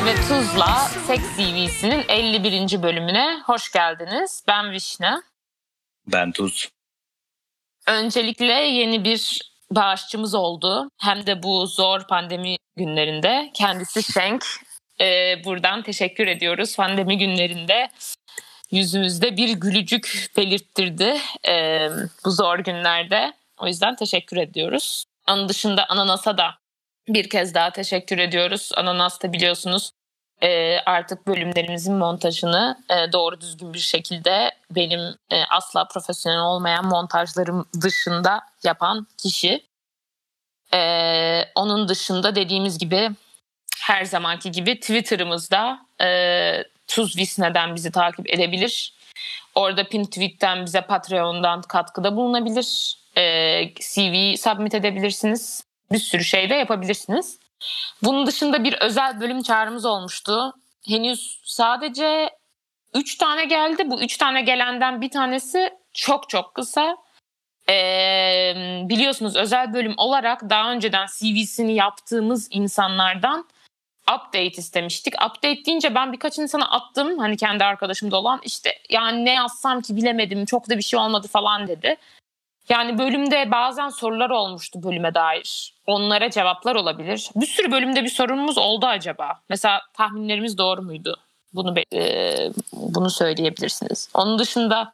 Vişne ve Tuzla Seks CV'sinin 51. bölümüne hoş geldiniz. Ben Vişne. Ben Tuz. Öncelikle yeni bir bağışçımız oldu. Hem de bu zor pandemi günlerinde. Kendisi Şenk. Ee, buradan teşekkür ediyoruz. Pandemi günlerinde yüzümüzde bir gülücük belirttirdi e, bu zor günlerde. O yüzden teşekkür ediyoruz. Onun dışında Ananas'a da bir kez daha teşekkür ediyoruz. Ananas da biliyorsunuz e, artık bölümlerimizin montajını e, doğru düzgün bir şekilde benim e, asla profesyonel olmayan montajlarım dışında yapan kişi. E, onun dışında dediğimiz gibi her zamanki gibi Twitter'ımızda e, Tuz Visne'den bizi takip edebilir. Orada pin tweet'ten bize Patreon'dan katkıda bulunabilir. E, CV submit edebilirsiniz. Bir sürü şey de yapabilirsiniz. Bunun dışında bir özel bölüm çağrımız olmuştu. Henüz sadece 3 tane geldi. Bu 3 tane gelenden bir tanesi çok çok kısa. Ee, biliyorsunuz özel bölüm olarak daha önceden CV'sini yaptığımız insanlardan update istemiştik. Update deyince ben birkaç insana attım. Hani kendi arkadaşımda olan işte yani ne yazsam ki bilemedim çok da bir şey olmadı falan dedi. Yani bölümde bazen sorular olmuştu bölüme dair. Onlara cevaplar olabilir. Bir sürü bölümde bir sorunumuz oldu acaba. Mesela tahminlerimiz doğru muydu? Bunu e, bunu söyleyebilirsiniz. Onun dışında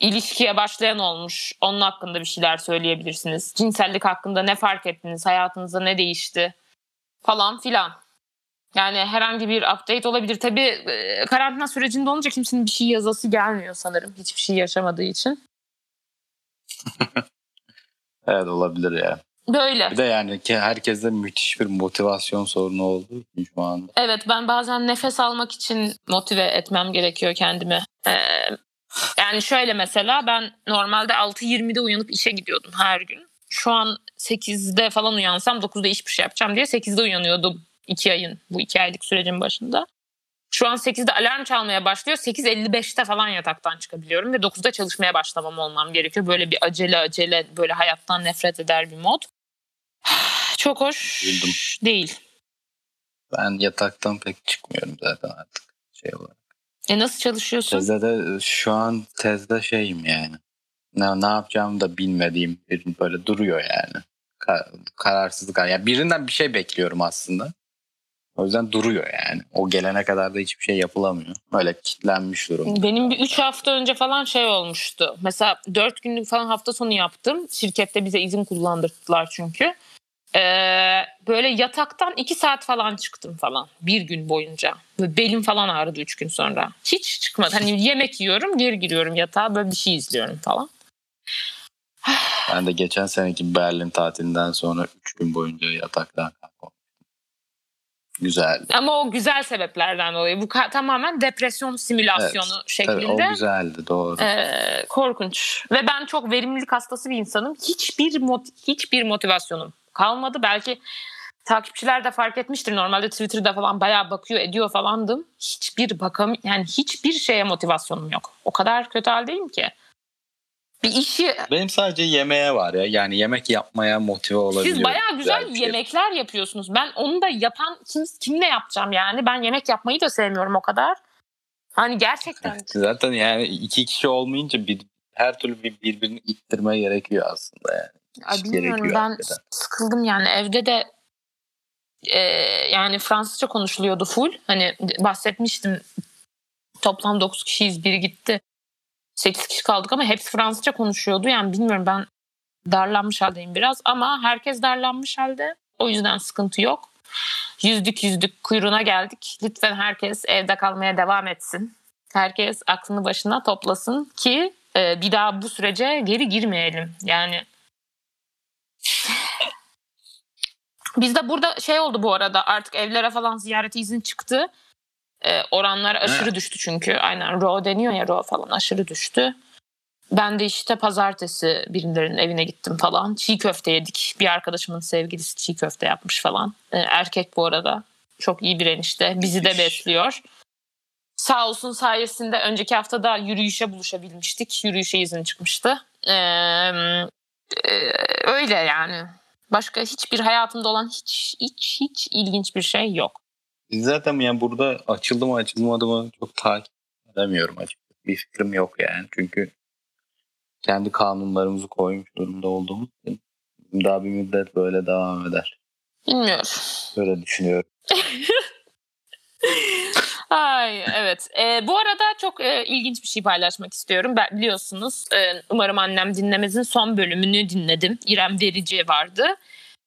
ilişkiye başlayan olmuş. Onun hakkında bir şeyler söyleyebilirsiniz. Cinsellik hakkında ne fark ettiniz? Hayatınızda ne değişti? Falan filan. Yani herhangi bir update olabilir. Tabii e, karantina sürecinde olunca kimsenin bir şey yazası gelmiyor sanırım. Hiçbir şey yaşamadığı için. evet olabilir ya. Böyle. Bir de yani herkeste müthiş bir motivasyon sorunu oldu şu anda. Evet ben bazen nefes almak için motive etmem gerekiyor kendimi. Ee, yani şöyle mesela ben normalde 6.20'de uyanıp işe gidiyordum her gün. Şu an 8'de falan uyansam 9'da iş bir şey yapacağım diye 8'de uyanıyordum 2 ayın bu 2 aylık sürecin başında. Şu an 8'de alarm çalmaya başlıyor. 8.55'te falan yataktan çıkabiliyorum ve 9'da çalışmaya başlamam olmam gerekiyor. Böyle bir acele acele böyle hayattan nefret eder bir mod. Çok hoş Bildim. değil. Ben yataktan pek çıkmıyorum zaten artık şey olarak. E nasıl çalışıyorsun? Tezde de şu an tezde şeyim yani. Ne, ne yapacağımı da bilmediğim bir böyle duruyor yani. Kar, kararsızlık. Yani birinden bir şey bekliyorum aslında. O yüzden duruyor yani. O gelene kadar da hiçbir şey yapılamıyor. Öyle kitlenmiş durum. Benim bir 3 hafta önce falan şey olmuştu. Mesela 4 günlük falan hafta sonu yaptım. Şirkette bize izin kullandırdılar çünkü. Ee, böyle yataktan 2 saat falan çıktım falan. Bir gün boyunca. Böyle belim falan ağrıdı 3 gün sonra. Hiç çıkmadı. Hani yemek yiyorum geri giriyorum yatağa böyle bir şey izliyorum falan. Ben de geçen seneki Berlin tatilinden sonra 3 gün boyunca yataktan Güzeldi. Ama o güzel sebeplerden dolayı. Bu tamamen depresyon simülasyonu evet, şeklinde. Tabii o güzeldi doğru. Ee, korkunç. Ve ben çok verimlilik hastası bir insanım. Hiçbir mot- hiçbir motivasyonum kalmadı. Belki takipçiler de fark etmiştir. Normalde Twitter'da falan bayağı bakıyor ediyor falandım. Hiçbir bakam yani hiçbir şeye motivasyonum yok. O kadar kötü haldeyim ki bir işi... Benim sadece yemeğe var ya. Yani yemek yapmaya motive olabiliyorum. Siz bayağı güzel, güzel yemekler yapıyorsunuz. Ben onu da yapan kim, kimle yapacağım yani? Ben yemek yapmayı da sevmiyorum o kadar. Hani gerçekten. Zaten yani iki kişi olmayınca bir, her türlü bir birbirini ittirme gerekiyor aslında yani. Ay bilmiyorum ben hakikaten. sıkıldım yani evde de e, yani Fransızca konuşuluyordu full. Hani bahsetmiştim toplam 9 kişiyiz biri gitti. 8 kişi kaldık ama hepsi Fransızca konuşuyordu. Yani bilmiyorum ben darlanmış haldeyim biraz ama herkes darlanmış halde. O yüzden sıkıntı yok. Yüzdük yüzdük kuyruğuna geldik. Lütfen herkes evde kalmaya devam etsin. Herkes aklını başına toplasın ki e, bir daha bu sürece geri girmeyelim. Yani Bizde burada şey oldu bu arada artık evlere falan ziyarete izin çıktı. E, oranlar aşırı düştü çünkü. Aynen RAW deniyor ya RAW falan aşırı düştü. Ben de işte pazartesi birilerinin evine gittim falan. Çiğ köfte yedik. Bir arkadaşımın sevgilisi çiğ köfte yapmış falan. E, erkek bu arada. Çok iyi bir enişte. Bizi de besliyor. Sağ olsun sayesinde önceki haftada yürüyüşe buluşabilmiştik. Yürüyüşe izin çıkmıştı. Ee, e, öyle yani. Başka hiçbir hayatımda olan hiç hiç hiç ilginç bir şey yok. Zaten yani burada açıldı mı açılmadı mı çok takip edemiyorum açıkçası. Bir fikrim yok yani. Çünkü kendi kanunlarımızı koymuş durumda olduğumuz için daha bir müddet böyle devam eder. Bilmiyorum. Böyle düşünüyorum. Ay evet. Ee, bu arada çok e, ilginç bir şey paylaşmak istiyorum. Ben biliyorsunuz e, umarım annem dinlemezin son bölümünü dinledim. İrem Derici vardı.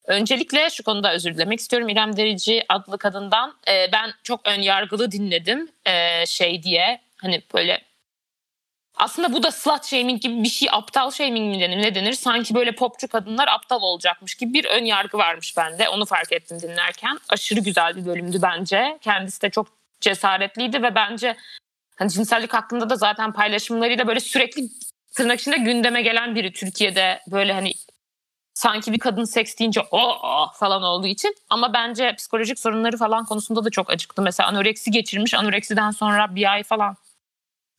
Öncelikle şu konuda özür dilemek istiyorum. İrem Derici adlı kadından e, ben çok ön yargılı dinledim e, şey diye. Hani böyle aslında bu da slut shaming gibi bir şey aptal shaming mi denir ne denir? Sanki böyle popçu kadınlar aptal olacakmış gibi bir ön yargı varmış bende. Onu fark ettim dinlerken. Aşırı güzel bir bölümdü bence. Kendisi de çok cesaretliydi ve bence hani cinsellik hakkında da zaten paylaşımlarıyla böyle sürekli tırnak içinde gündeme gelen biri Türkiye'de böyle hani sanki bir kadın seks deyince o falan olduğu için ama bence psikolojik sorunları falan konusunda da çok acıktı. Mesela anoreksi geçirmiş. Anoreksiden sonra bir ay falan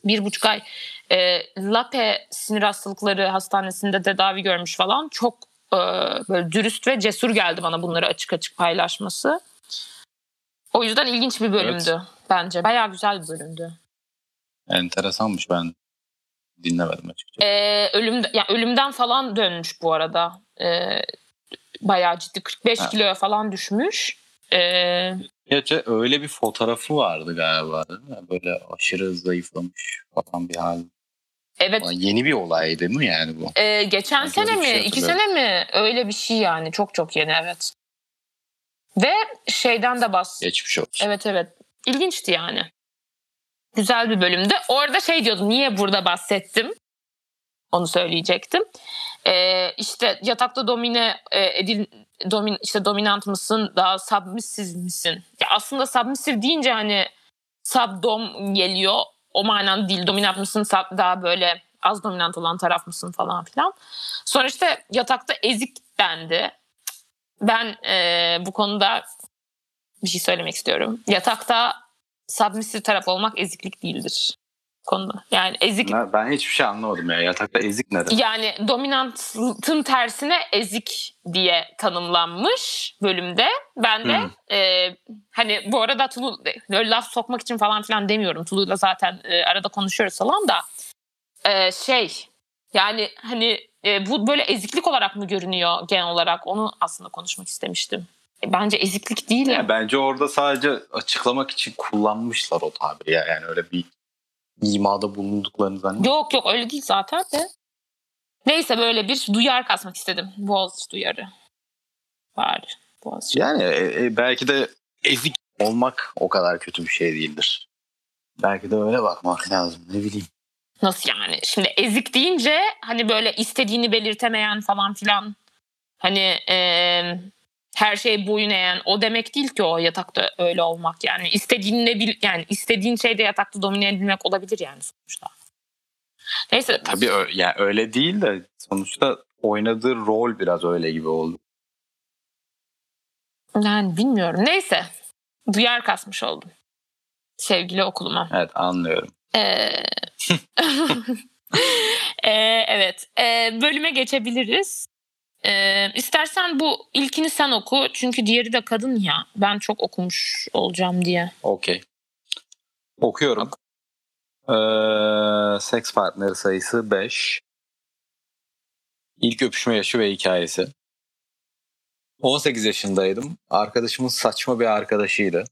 bir buçuk ay e, Lape sinir hastalıkları hastanesinde tedavi görmüş falan. Çok e, böyle dürüst ve cesur geldi bana bunları açık açık paylaşması. O yüzden ilginç bir bölümdü evet. bence. Bayağı güzel bir bölümdü. Enteresanmış ben dinlemedim açıkçası. Ee, ölüm, yani ölümden falan dönmüş bu arada. Ee, bayağı ciddi 45 ha. kiloya falan düşmüş. Ee, Gerçi öyle bir fotoğrafı vardı galiba değil mi? Böyle aşırı zayıflamış falan bir hal. Evet. Yeni bir olay değil mi yani bu? Ee, geçen yani sene mi? Şey iki sene mi? Öyle bir şey yani. Çok çok yeni evet. Ve şeyden de bas. Geçmiş olsun. Evet evet. İlginçti yani. Güzel bir bölümdü. Orada şey diyordum. Niye burada bahsettim? Onu söyleyecektim. Ee, işte yatakta domine e, edil domin işte dominant mısın daha submissive misin? Ya aslında submissive deyince hani subdom geliyor. O manada değil. Dominant mısın sub, daha böyle az dominant olan taraf mısın falan filan. Sonra işte yatakta ezik dendi. Ben e, bu konuda bir şey söylemek istiyorum. Yatakta submissive taraf olmak eziklik değildir konuda. Yani ezik... Ben hiçbir şey anlamadım ya. Yatakta ezik ne demek? Yani dominantın tersine ezik diye tanımlanmış bölümde. Ben de hmm. e, hani bu arada Tulu öyle laf sokmak için falan filan demiyorum. Tulu'yla zaten e, arada konuşuyoruz falan da e, şey yani hani e, bu böyle eziklik olarak mı görünüyor genel olarak onu aslında konuşmak istemiştim. E, bence eziklik değil. Yani bence orada sadece açıklamak için kullanmışlar o tabiri. Yani öyle bir imada bulunduklarını zannediyorum. Yok yok öyle değil zaten de. Neyse böyle bir duyar kasmak istedim. Boğaziçi duyarı. Bari. Boğaziçi. Yani e, e, belki de ezik olmak o kadar kötü bir şey değildir. Belki de öyle bakmak lazım ne bileyim. Nasıl yani? Şimdi ezik deyince hani böyle istediğini belirtemeyen falan filan hani e, her şey boyun eğen o demek değil ki o yatakta öyle olmak yani istediğinle bil yani istediğin şeyde yatakta domine edilmek olabilir yani sonuçta. Neyse. Tabii ö- yani öyle değil de sonuçta oynadığı rol biraz öyle gibi oldu. Yani bilmiyorum. Neyse. Duyar kasmış oldum. Sevgili okuluma. Evet anlıyorum. Ee... ee, evet. Ee, bölüme geçebiliriz. Ee, istersen bu ilkini sen oku. Çünkü diğeri de kadın ya. Ben çok okumuş olacağım diye. Okey. Okuyorum. Ee, seks partneri sayısı 5. İlk öpüşme yaşı ve hikayesi. 18 yaşındaydım. Arkadaşımın saçma bir arkadaşıydı.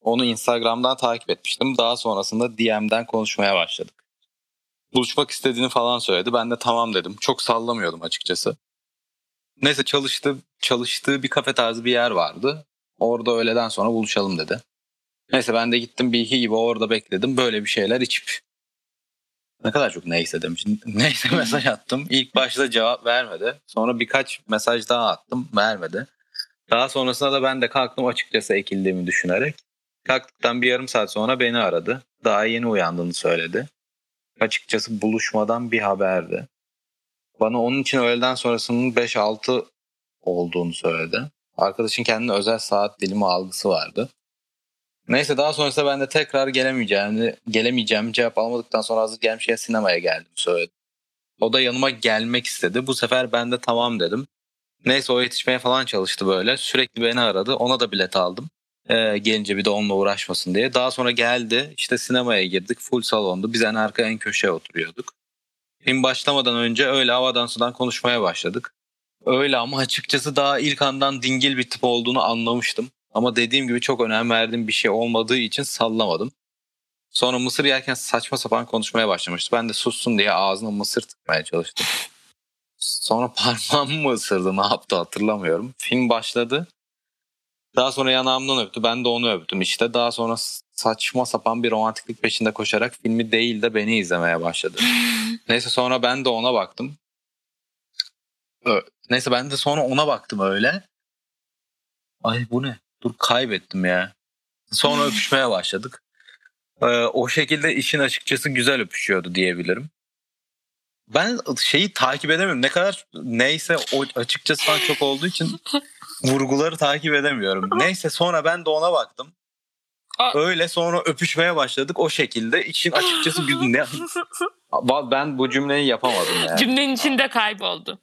Onu Instagram'dan takip etmiştim. Daha sonrasında DM'den konuşmaya başladık. Buluşmak istediğini falan söyledi. Ben de tamam dedim. Çok sallamıyordum açıkçası. Neyse çalıştı, çalıştığı bir kafe tarzı bir yer vardı. Orada öğleden sonra buluşalım dedi. Neyse ben de gittim bir iki gibi orada bekledim. Böyle bir şeyler içip. Ne kadar çok neyse demişim. Neyse mesaj attım. İlk başta cevap vermedi. Sonra birkaç mesaj daha attım. Vermedi. Daha sonrasında da ben de kalktım açıkçası ekildiğimi düşünerek. Kalktıktan bir yarım saat sonra beni aradı. Daha yeni uyandığını söyledi. Açıkçası buluşmadan bir haberdi. Bana onun için öğleden sonrasının 5-6 olduğunu söyledi. Arkadaşın kendine özel saat dilimi algısı vardı. Neyse daha sonrasında ben de tekrar gelemeyeceğimi, gelemeyeceğim cevap almadıktan sonra hazır gelmişken sinemaya geldim söyledi. O da yanıma gelmek istedi. Bu sefer ben de tamam dedim. Neyse o yetişmeye falan çalıştı böyle. Sürekli beni aradı. Ona da bilet aldım. Ee, gelince bir de onunla uğraşmasın diye. Daha sonra geldi işte sinemaya girdik full salondu. Biz en arka en köşeye oturuyorduk. Film başlamadan önce öyle havadan sudan konuşmaya başladık. Öyle ama açıkçası daha ilk andan dingil bir tip olduğunu anlamıştım. Ama dediğim gibi çok önem verdiğim bir şey olmadığı için sallamadım. Sonra mısır yerken saçma sapan konuşmaya başlamıştı. Ben de sussun diye ağzına mısır tıkmaya çalıştım. Sonra parmağımı mı ısırdı ne yaptı hatırlamıyorum. Film başladı. Daha sonra yanağımdan öptü. Ben de onu öptüm işte. Daha sonra saçma sapan bir romantiklik peşinde koşarak filmi değil de beni izlemeye başladı. Neyse sonra ben de ona baktım. Neyse ben de sonra ona baktım öyle. Ay bu ne? Dur kaybettim ya. Sonra öpüşmeye başladık. Ee, o şekilde işin açıkçası güzel öpüşüyordu diyebilirim. Ben şeyi takip edemiyorum. Ne kadar neyse o açıkçası çok olduğu için vurguları takip edemiyorum. Neyse sonra ben de ona baktım. Öyle sonra öpüşmeye başladık o şekilde. İşin açıkçası ne ben bu cümleyi yapamadım yani. Cümlenin içinde kayboldu.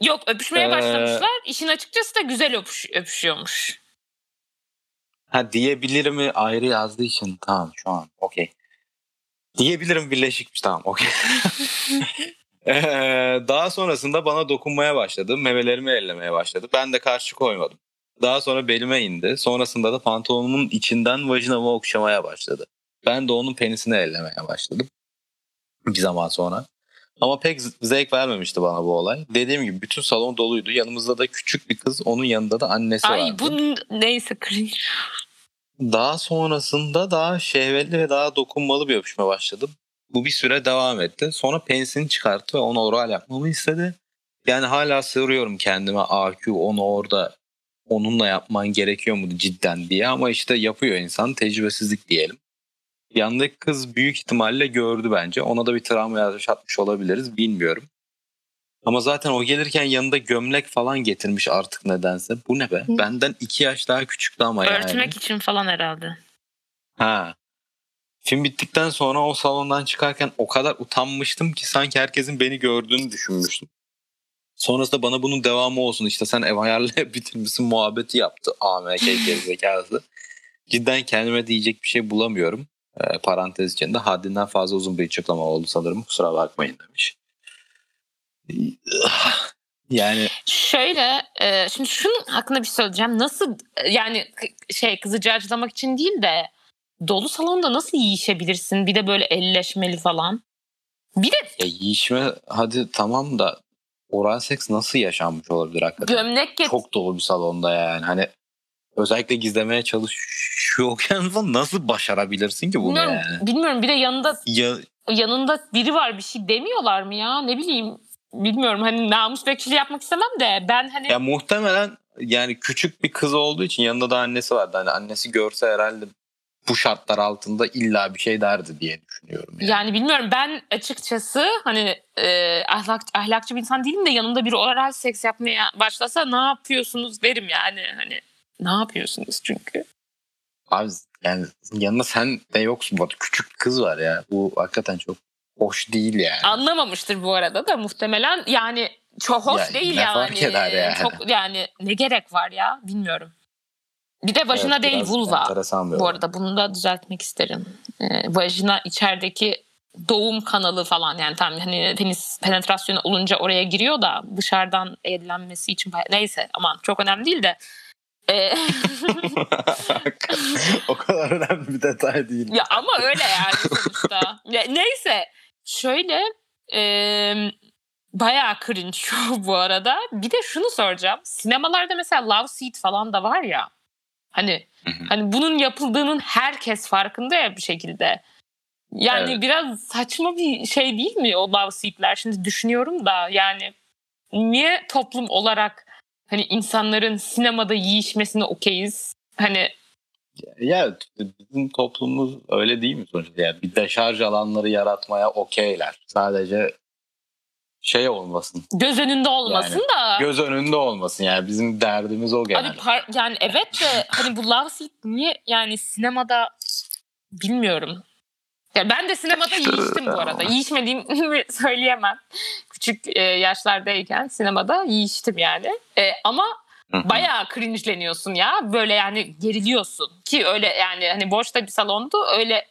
Yok öpüşmeye ee... başlamışlar. İşin açıkçası da güzel öpüş, öpüşüyormuş. Ha diyebilirim mi ayrı yazdığı için tamam şu an okey. Diyebilirim birleşikmiş tamam okey. daha sonrasında bana dokunmaya başladı. Memelerimi ellemeye başladı. Ben de karşı koymadım. Daha sonra belime indi. Sonrasında da pantolonumun içinden vajinamı okşamaya başladı. Ben de onun penisini ellemeye başladım. Bir zaman sonra. Ama pek zevk vermemişti bana bu olay. Dediğim gibi bütün salon doluydu. Yanımızda da küçük bir kız, onun yanında da annesi Ay, vardı. Ay bu neyse cringe. Daha sonrasında daha şehvetli ve daha dokunmalı bir öpüşme başladım. Bu bir süre devam etti. Sonra pensini çıkarttı ve onu oral yapmamı istedi. Yani hala soruyorum kendime AQ onu orada onunla yapman gerekiyor mu cidden diye ama işte yapıyor insan tecrübesizlik diyelim. Yandaki kız büyük ihtimalle gördü bence. Ona da bir travma yaşatmış olabiliriz bilmiyorum. Ama zaten o gelirken yanında gömlek falan getirmiş artık nedense. Bu ne be? Benden iki yaş daha küçüktü ama Örtmek yani. Örtmek için falan herhalde. Ha. Film bittikten sonra o salondan çıkarken o kadar utanmıştım ki sanki herkesin beni gördüğünü düşünmüştüm. Sonrasında bana bunun devamı olsun işte sen ev ayarla bitirmişsin muhabbeti yaptı AMK gerizekalısı. Cidden kendime diyecek bir şey bulamıyorum. E, parantez içinde haddinden fazla uzun bir açıklama oldu sanırım kusura bakmayın demiş. Yani şöyle e, şimdi şunun hakkında bir şey söyleyeceğim. Nasıl yani şey kızı acılamak için değil de dolu salonda nasıl yiyişebilirsin? Bir de böyle elleşmeli falan. Bir de ya yiyişme hadi tamam da oral seks nasıl yaşanmış olabilir hakikaten? Gömlek get- Çok dolu bir salonda yani. Hani özellikle gizlemeye çalışıyorken falan nasıl başarabilirsin ki bunu bilmiyorum, yani? Bilmiyorum bir de yanında ya, yanında biri var bir şey demiyorlar mı ya ne bileyim bilmiyorum hani namus bekçiliği yapmak istemem de ben hani... Ya muhtemelen yani küçük bir kız olduğu için yanında da annesi vardı. Hani annesi görse herhalde bu şartlar altında illa bir şey derdi diye düşünüyorum. Yani, yani bilmiyorum ben açıkçası hani e, ahlak, ahlakçı bir insan değilim de yanımda bir oral seks yapmaya başlasa ne yapıyorsunuz derim yani hani ne yapıyorsunuz çünkü. Abi yani yanında sen de yoksun. Bak küçük kız var ya. Bu hakikaten çok hoş değil yani. Anlamamıştır bu arada da muhtemelen yani çok hoş ya, değil ne yani. Fark eder yani. Çok yani ne gerek var ya bilmiyorum. Bir de vajina evet, değil vulva. Bu arada bunu da düzeltmek isterim. Ee, vajina içerideki doğum kanalı falan yani tam hani penis penetrasyonu olunca oraya giriyor da dışarıdan eğlenmesi için neyse aman çok önemli değil de e, o kadar önemli bir detay değil. Ya ama öyle yani sonuçta. neyse Şöyle e, bayağı cringe bu arada. Bir de şunu soracağım. Sinemalarda mesela love seat falan da var ya. Hani hani bunun yapıldığının herkes farkında ya bir şekilde. Yani evet. biraz saçma bir şey değil mi o love seat'ler? Şimdi düşünüyorum da yani niye toplum olarak hani insanların sinemada yiyişmesine okeyiz? Hani ya bizim toplumumuz öyle değil mi sonuçta? Yani bir deşarj alanları yaratmaya okeyler. Sadece şey olmasın. Göz önünde olmasın yani, da. Göz önünde olmasın yani bizim derdimiz o genelde. Abi par- yani evet de hani bu Love Seat niye yani sinemada bilmiyorum. Ya ben de sinemada yiyiştim bu arada. Yiyişmediğimi söyleyemem. Küçük e, yaşlardayken sinemada yiyiştim yani. E, ama Bayağı cringe'leniyorsun ya. Böyle yani geriliyorsun. Ki öyle yani hani boşta bir salondu. Öyle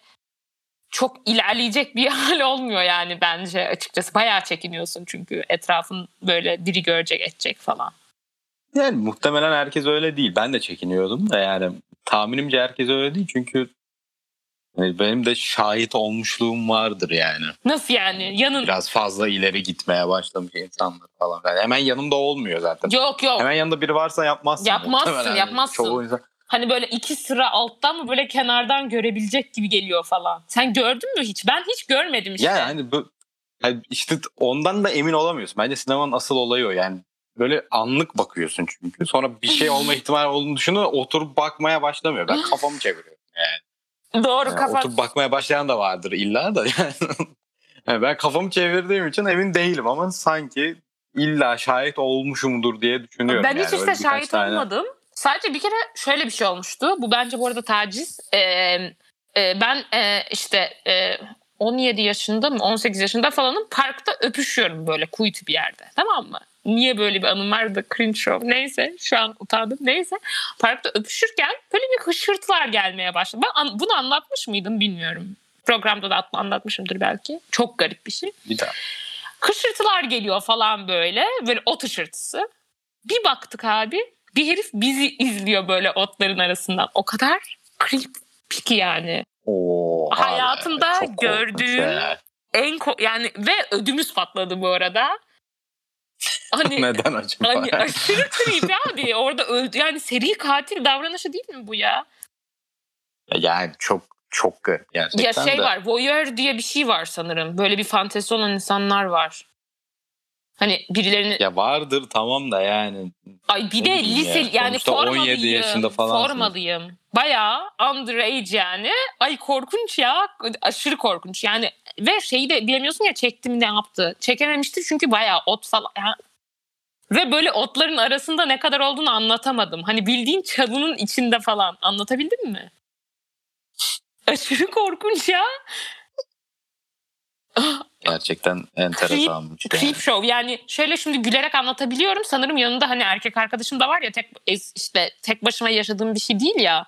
çok ilerleyecek bir hal olmuyor yani bence açıkçası. Bayağı çekiniyorsun çünkü etrafın böyle biri görecek edecek falan. Yani muhtemelen herkes öyle değil. Ben de çekiniyordum da yani tahminimce herkes öyle değil çünkü hani benim de şahit olmuşluğum vardır yani. Nasıl yani? Yanın Biraz fazla ileri gitmeye başlamış insanlar falan. Yani hemen yanımda olmuyor zaten. Yok yok. Hemen yanında biri varsa yapmazsın. Yapmazsın, yapmazsın. Çoğu insan. Hani böyle iki sıra alttan mı böyle kenardan görebilecek gibi geliyor falan. Sen gördün mü hiç? Ben hiç görmedim işte. Yani hani bu hani işte ondan da emin olamıyorsun. Bence sinemanın asıl olayı o yani. Böyle anlık bakıyorsun çünkü. Sonra bir şey olma ihtimali olduğunu düşünüyor. Oturup bakmaya başlamıyor. Ben kafamı çeviriyorum yani. Doğru Yani kafa. Oturup bakmaya başlayan da vardır illa da yani. Yani ben kafamı çevirdiğim için emin değilim ama sanki illa şahit olmuşumdur diye düşünüyorum. Ben yani. hiç işte şahit tane- olmadım. Sadece bir kere şöyle bir şey olmuştu. Bu bence bu arada taciz. Ee, e, ben e, işte e, 17 yaşında mı 18 yaşında falanım parkta öpüşüyorum böyle kuytu bir yerde. Tamam mı? Niye böyle bir anım vardı? Cringe show. Neyse şu an utandım. Neyse. Parkta öpüşürken böyle bir hışırtılar gelmeye başladı. Ben bunu anlatmış mıydım bilmiyorum. Programda da anlatmışımdır belki. Çok garip bir şey. Bir daha. Hışırtılar geliyor falan böyle. Böyle ot hışırtısı. Bir baktık abi. Bir herif bizi izliyor böyle otların arasından. O kadar creepy ki yani. Oo, Hayatımda korkunç gördüğüm-. En ko- yani ve ödümüz patladı bu arada. Hani Neden acaba? hani aşırı creepy abi. Orada öldü. Yani seri katil davranışı değil mi bu ya? yani çok çok garip gerçekten ya şey de. var. Voyeur diye bir şey var sanırım. Böyle bir fantezi olan insanlar var. Hani birilerini Ya vardır tamam da yani. Ay bir de lise ya. yani Sonuçta formalıyım. 17 yaşında falansın. Formalıyım. Bayağı underage yani. Ay korkunç ya. Aşırı korkunç. Yani ve şeyi de bilemiyorsun ya çektim ne yaptı. Çekememiştir çünkü bayağı ot falan. Yani ve böyle otların arasında ne kadar olduğunu anlatamadım. Hani bildiğin çalının içinde falan. Anlatabildim mi? Aşırı korkunç ya. Gerçekten enteresanmış. yani. Creep show yani şöyle şimdi gülerek anlatabiliyorum. Sanırım yanında hani erkek arkadaşım da var ya tek işte tek başıma yaşadığım bir şey değil ya.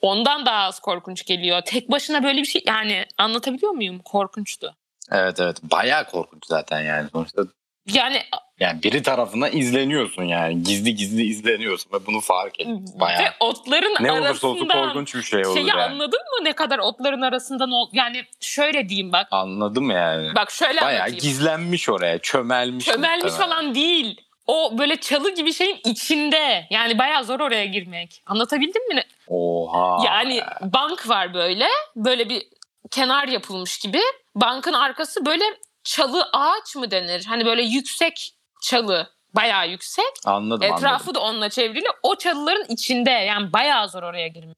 Ondan daha az korkunç geliyor. Tek başına böyle bir şey yani anlatabiliyor muyum? Korkunçtu. Evet evet bayağı korkunç zaten yani. Sonuçta Yani yani biri tarafından izleniyorsun yani. Gizli gizli izleniyorsun ve bunu fark et. Bayağı. ve otların Ne olursa olsun korkunç bir şey olur şeyi yani. anladın mı ne kadar otların arasından ol yani şöyle diyeyim bak. Anladım yani. Bak şöyle Bayağı anlatayım. gizlenmiş oraya. Çömelmiş. Çömelmiş muhtemelen. falan değil. O böyle çalı gibi şeyin içinde. Yani bayağı zor oraya girmek. Anlatabildim mi? Oha. Yani bank var böyle. Böyle bir kenar yapılmış gibi. Bankın arkası böyle çalı ağaç mı denir? Hani böyle yüksek çalı. Bayağı yüksek. Anladım Etrafı anladım. da onunla çevrili. O çalıların içinde. Yani bayağı zor oraya girmek.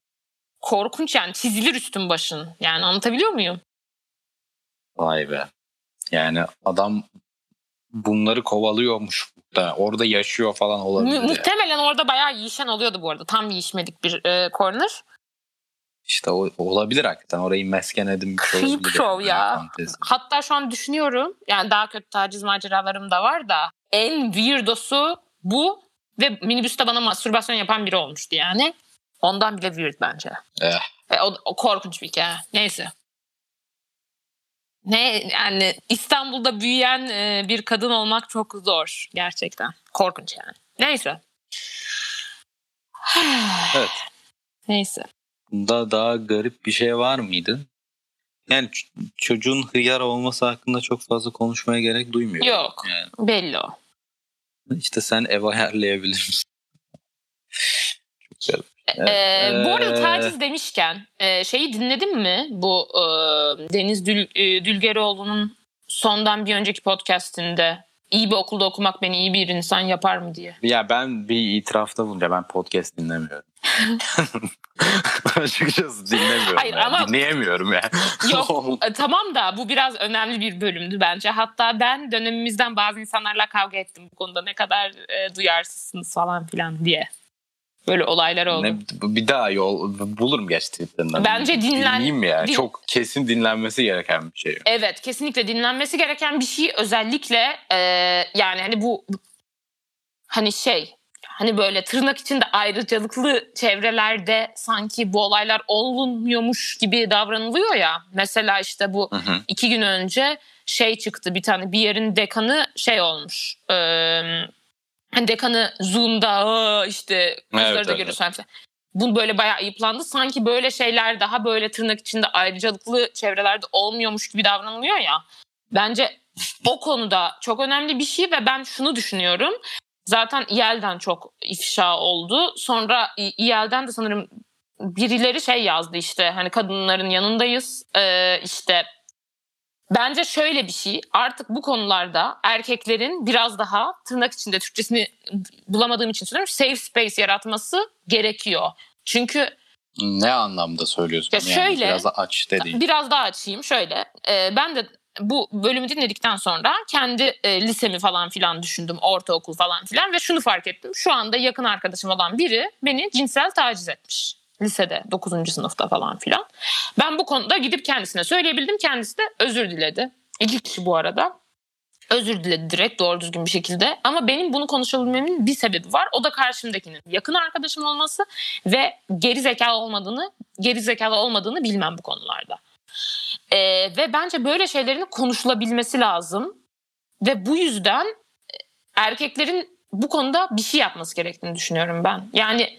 Korkunç yani. Çizilir üstün başın. Yani anlatabiliyor muyum? Vay be. Yani adam bunları kovalıyormuş. Da orada yaşıyor falan Mu- olabilir. ya. muhtemelen orada bayağı yiyişen oluyordu bu arada. Tam yiyişmedik bir e, corner. İşte o, olabilir hakikaten. Orayı mesken edinmiş Creep olabilir. yani, ya. fantezi. Hatta şu an düşünüyorum. Yani daha kötü taciz maceralarım da var da. En weirdosu bu. Ve minibüste bana mastürbasyon yapan biri olmuştu yani. Ondan bile weird bence. Eh. E, o, o korkunç bir hikaye. Neyse. Ne yani İstanbul'da büyüyen e, bir kadın olmak çok zor gerçekten. Korkunç yani. Neyse. Evet. Neyse. Bunda daha garip bir şey var mıydı? Yani çocuğun hıyar olması hakkında çok fazla konuşmaya gerek duymuyorum. Yok. Yani Belli o. işte sen ev ayarlayabilir misin? çok garip. Ee, bu arada Ee, taciz demişken e, şeyi dinledin mi? Bu e, Deniz Dül, e, Dülgeroğlu'nun sondan bir önceki podcastinde iyi bir okulda okumak beni iyi bir insan yapar mı diye. Ya ben bir itirafta bulunca ben podcast dinlemiyorum. Açıkçası dinlemiyorum. Hayır, yani. ama- Dinleyemiyorum ya. Yok e, tamam da bu biraz önemli bir bölümdü bence. Hatta ben dönemimizden bazı insanlarla kavga ettim bu konuda ne kadar e, duyarsızsınız falan filan diye. Böyle olaylar oldu. Ne, bir daha yol bulurum gerçi tweetlerinden. Bence dinlen- Dinleyeyim ya. din- Çok kesin dinlenmesi gereken bir şey. Evet kesinlikle dinlenmesi gereken bir şey özellikle e, yani hani bu hani şey hani böyle tırnak içinde ayrıcalıklı çevrelerde sanki bu olaylar olunmuyormuş gibi davranılıyor ya. Mesela işte bu Hı hı. iki gün önce şey çıktı bir tane bir yerin dekanı şey olmuş. E, hani dekanı Zoom'da "Aa, işte kızları Evet, da evet, görüyorsun. falan. Bu böyle bayağı ayıplandı. Sanki böyle şeyler daha böyle tırnak içinde ayrıcalıklı çevrelerde olmuyormuş gibi davranılıyor ya. Bence o konuda çok önemli bir şey ve ben şunu düşünüyorum. Zaten İEL'den çok ifşa oldu. Sonra İEL'den de sanırım birileri şey yazdı işte hani kadınların yanındayız. Ee, işte bence şöyle bir şey artık bu konularda erkeklerin biraz daha tırnak içinde Türkçesini bulamadığım için söylüyorum safe space yaratması gerekiyor. Çünkü Ne anlamda söylüyorsun? Ya yani şöyle- biraz da aç dediğin. Biraz daha açayım şöyle. e, ben de bu bölümü dinledikten sonra kendi e, lisemi falan filan düşündüm. Ortaokul falan filan ve şunu fark ettim. Şu anda yakın arkadaşım olan biri beni cinsel taciz etmiş. Lisede 9. sınıfta falan filan. Ben bu konuda gidip kendisine söyleyebildim. Kendisi de özür diledi. İki kişi bu arada. Özür diledi direkt doğru düzgün bir şekilde. Ama benim bunu konuşabilmemin bir sebebi var. O da karşımdakinin yakın arkadaşım olması ve geri zekalı olmadığını, geri zekalı olmadığını bilmem bu konularda. Ee, ve bence böyle şeylerin konuşulabilmesi lazım. Ve bu yüzden e, erkeklerin bu konuda bir şey yapması gerektiğini düşünüyorum ben. Yani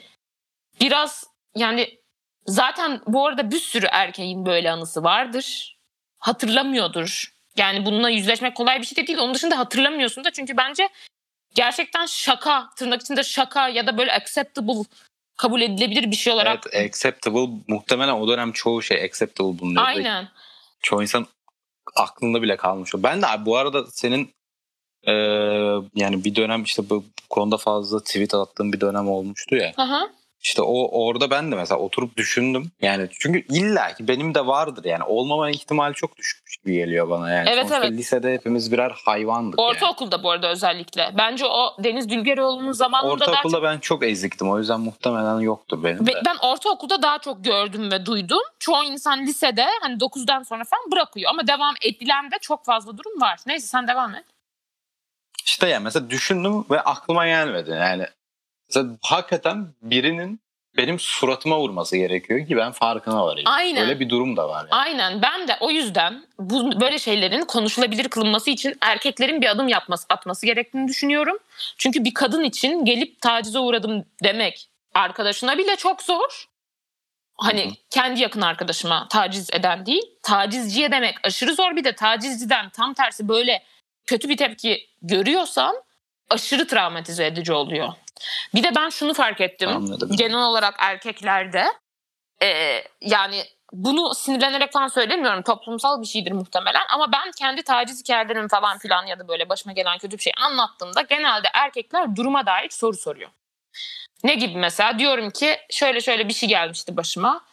biraz yani zaten bu arada bir sürü erkeğin böyle anısı vardır. Hatırlamıyordur. Yani bununla yüzleşmek kolay bir şey de değil. Onun dışında hatırlamıyorsun da çünkü bence gerçekten şaka, tırnak içinde şaka ya da böyle acceptable kabul edilebilir bir şey olarak. Evet, acceptable muhtemelen o dönem çoğu şey acceptable bulunuyordu. Aynen. Çoğu insan aklında bile kalmış. Ben de bu arada senin e, yani bir dönem işte bu konuda fazla tweet attığım bir dönem olmuştu ya. Aha. İşte o orada ben de mesela oturup düşündüm. Yani çünkü illa ki benim de vardır yani. Olmama ihtimali çok düşükmüş gibi geliyor bana yani. Evet, Sonuçta evet. lisede hepimiz birer hayvandık yani. Ortaokulda bu arada özellikle. Bence o Deniz Dülgeroğlu'nun zamanında daha Ortaokulda ben çok eziktim. O yüzden muhtemelen yoktur benim de. Ben ortaokulda daha çok gördüm ve duydum. Çoğu insan lisede hani 9'dan sonra falan bırakıyor ama devam edilen de çok fazla durum var. Neyse sen devam et. İşte yani mesela düşündüm ve aklıma gelmedi. Yani mesela hakikaten birinin benim suratıma vurması gerekiyor ki ben farkına varayım. Aynen. Öyle bir durum da var yani. Aynen ben de o yüzden bu böyle şeylerin konuşulabilir kılınması için erkeklerin bir adım yapması atması gerektiğini düşünüyorum. Çünkü bir kadın için gelip tacize uğradım demek arkadaşına bile çok zor. Hani Hı hı. kendi yakın arkadaşıma taciz eden değil, tacizciye demek aşırı zor. Bir de tacizciden tam tersi böyle kötü bir tepki görüyorsan aşırı travmatize edici oluyor. Bir de ben şunu fark ettim Anladım. genel olarak erkeklerde e, yani bunu sinirlenerek falan söylemiyorum toplumsal bir şeydir muhtemelen ama ben kendi taciz hikayelerimi falan filan ya da böyle başıma gelen kötü bir şey anlattığımda genelde erkekler duruma dair soru soruyor. Ne gibi mesela diyorum ki şöyle şöyle bir şey gelmişti başıma.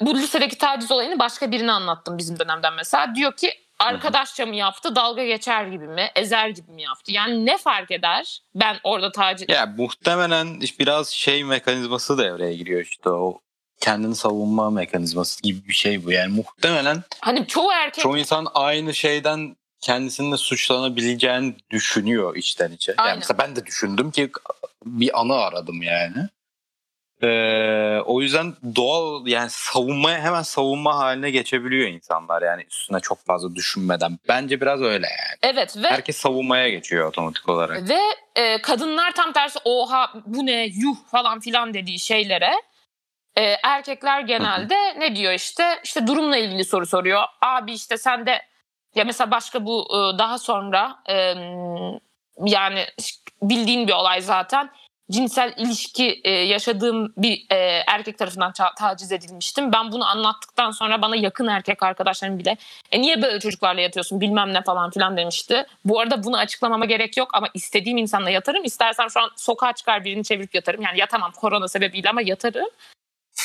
Bu lisedeki taciz olayını başka birine anlattım bizim dönemden mesela. Diyor ki arkadaşça mı yaptı dalga geçer gibi mi ezer gibi mi yaptı? Yani ne fark eder ben orada taciz... Ya muhtemelen biraz şey mekanizması devreye giriyor işte o kendini savunma mekanizması gibi bir şey bu. Yani muhtemelen Hani çoğu erkek çoğu insan aynı şeyden kendisinin de suçlanabileceğini düşünüyor içten içe. Aynen. Yani mesela ben de düşündüm ki bir anı aradım yani. Ee, o yüzden doğal yani savunmaya hemen savunma haline geçebiliyor insanlar yani üstüne çok fazla düşünmeden. Bence biraz öyle yani. evet ve Herkes savunmaya geçiyor otomatik olarak. Ve e, kadınlar tam tersi oha bu ne yuh falan filan dediği şeylere e, erkekler genelde ne diyor işte işte durumla ilgili soru soruyor. Abi işte sen de ya mesela başka bu e, daha sonra e, yani bildiğin bir olay zaten cinsel ilişki e, yaşadığım bir e, erkek tarafından ta- taciz edilmiştim. Ben bunu anlattıktan sonra bana yakın erkek arkadaşlarım bile e niye böyle çocuklarla yatıyorsun bilmem ne falan filan demişti. Bu arada bunu açıklamama gerek yok ama istediğim insanla yatarım. İstersem şu an sokağa çıkar birini çevirip yatarım. Yani yatamam korona sebebiyle ama yatarım.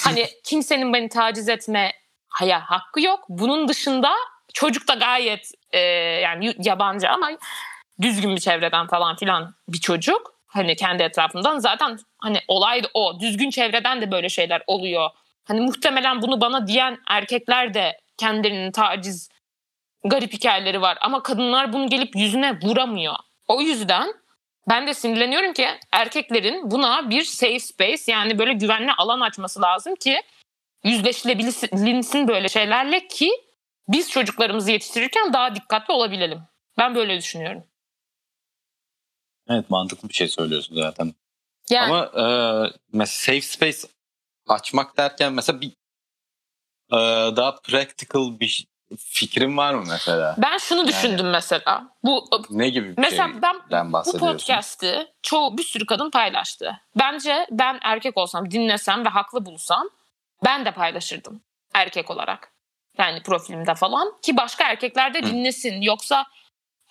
Hani kimsenin beni taciz etme haya hakkı yok. Bunun dışında çocuk da gayet e, yani yabancı ama düzgün bir çevreden falan filan bir çocuk. Hani kendi etrafımdan zaten hani olay da o. Düzgün çevreden de böyle şeyler oluyor. Hani muhtemelen bunu bana diyen erkekler de kendilerinin taciz garip hikayeleri var. Ama kadınlar bunu gelip yüzüne vuramıyor. O yüzden ben de sinirleniyorum ki erkeklerin buna bir safe space yani böyle güvenli alan açması lazım ki yüzleşilebilsin böyle şeylerle ki biz çocuklarımızı yetiştirirken daha dikkatli olabilelim. Ben böyle düşünüyorum. Evet mantıklı bir şey söylüyorsun zaten. Yani, Ama e, mesela safe space açmak derken mesela bir e, daha practical bir fikrin var mı mesela? ben şunu düşündüm mesela. Bu Ne gibi bir mesela ben bu podcast'i çoğu bir sürü kadın paylaştı. Bence ben erkek olsam, dinlesem ve haklı bulsam ben de paylaşırdım erkek olarak. Yani profilimde falan ki başka erkekler de Hı. dinlesin. Yoksa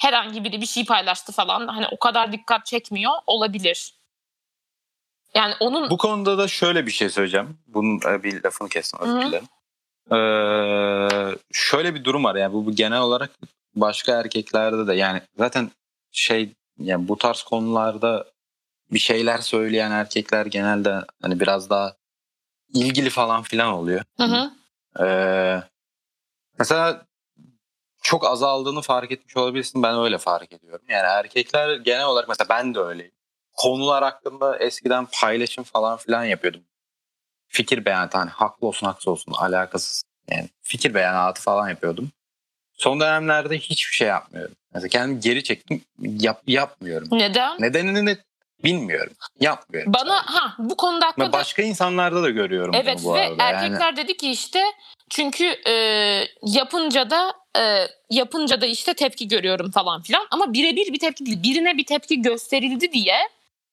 herhangi biri bir şey paylaştı falan hani o kadar dikkat çekmiyor olabilir. Yani onun Bu konuda da şöyle bir şey söyleyeceğim. Bunun e, bir lafını kestim özür dilerim. Ee, şöyle bir durum var yani bu, bu genel olarak başka erkeklerde de yani zaten şey yani bu tarz konularda bir şeyler söyleyen erkekler genelde hani biraz daha ilgili falan filan oluyor. Hı hı. Ee, mesela çok azaldığını fark etmiş olabilirsin. Ben öyle fark ediyorum. Yani erkekler genel olarak mesela ben de öyleyim. Konular hakkında eskiden paylaşım falan filan yapıyordum. Fikir beyanatı hani haklı olsun haksız olsun alakasız. Yani fikir beyanatı falan yapıyordum. Son dönemlerde hiçbir şey yapmıyorum. Mesela kendimi geri çektim. Yap, yapmıyorum. Neden? Nedenini de bilmiyorum. Yapmıyorum. Bana ha bu konuda Ve hakikaten başka insanlarda da görüyorum Evet bunu bu ve arada. Yani- erkekler dedi ki işte çünkü e, yapınca da e, yapınca da işte tepki görüyorum falan filan ama birebir bir tepki değil birine bir tepki gösterildi diye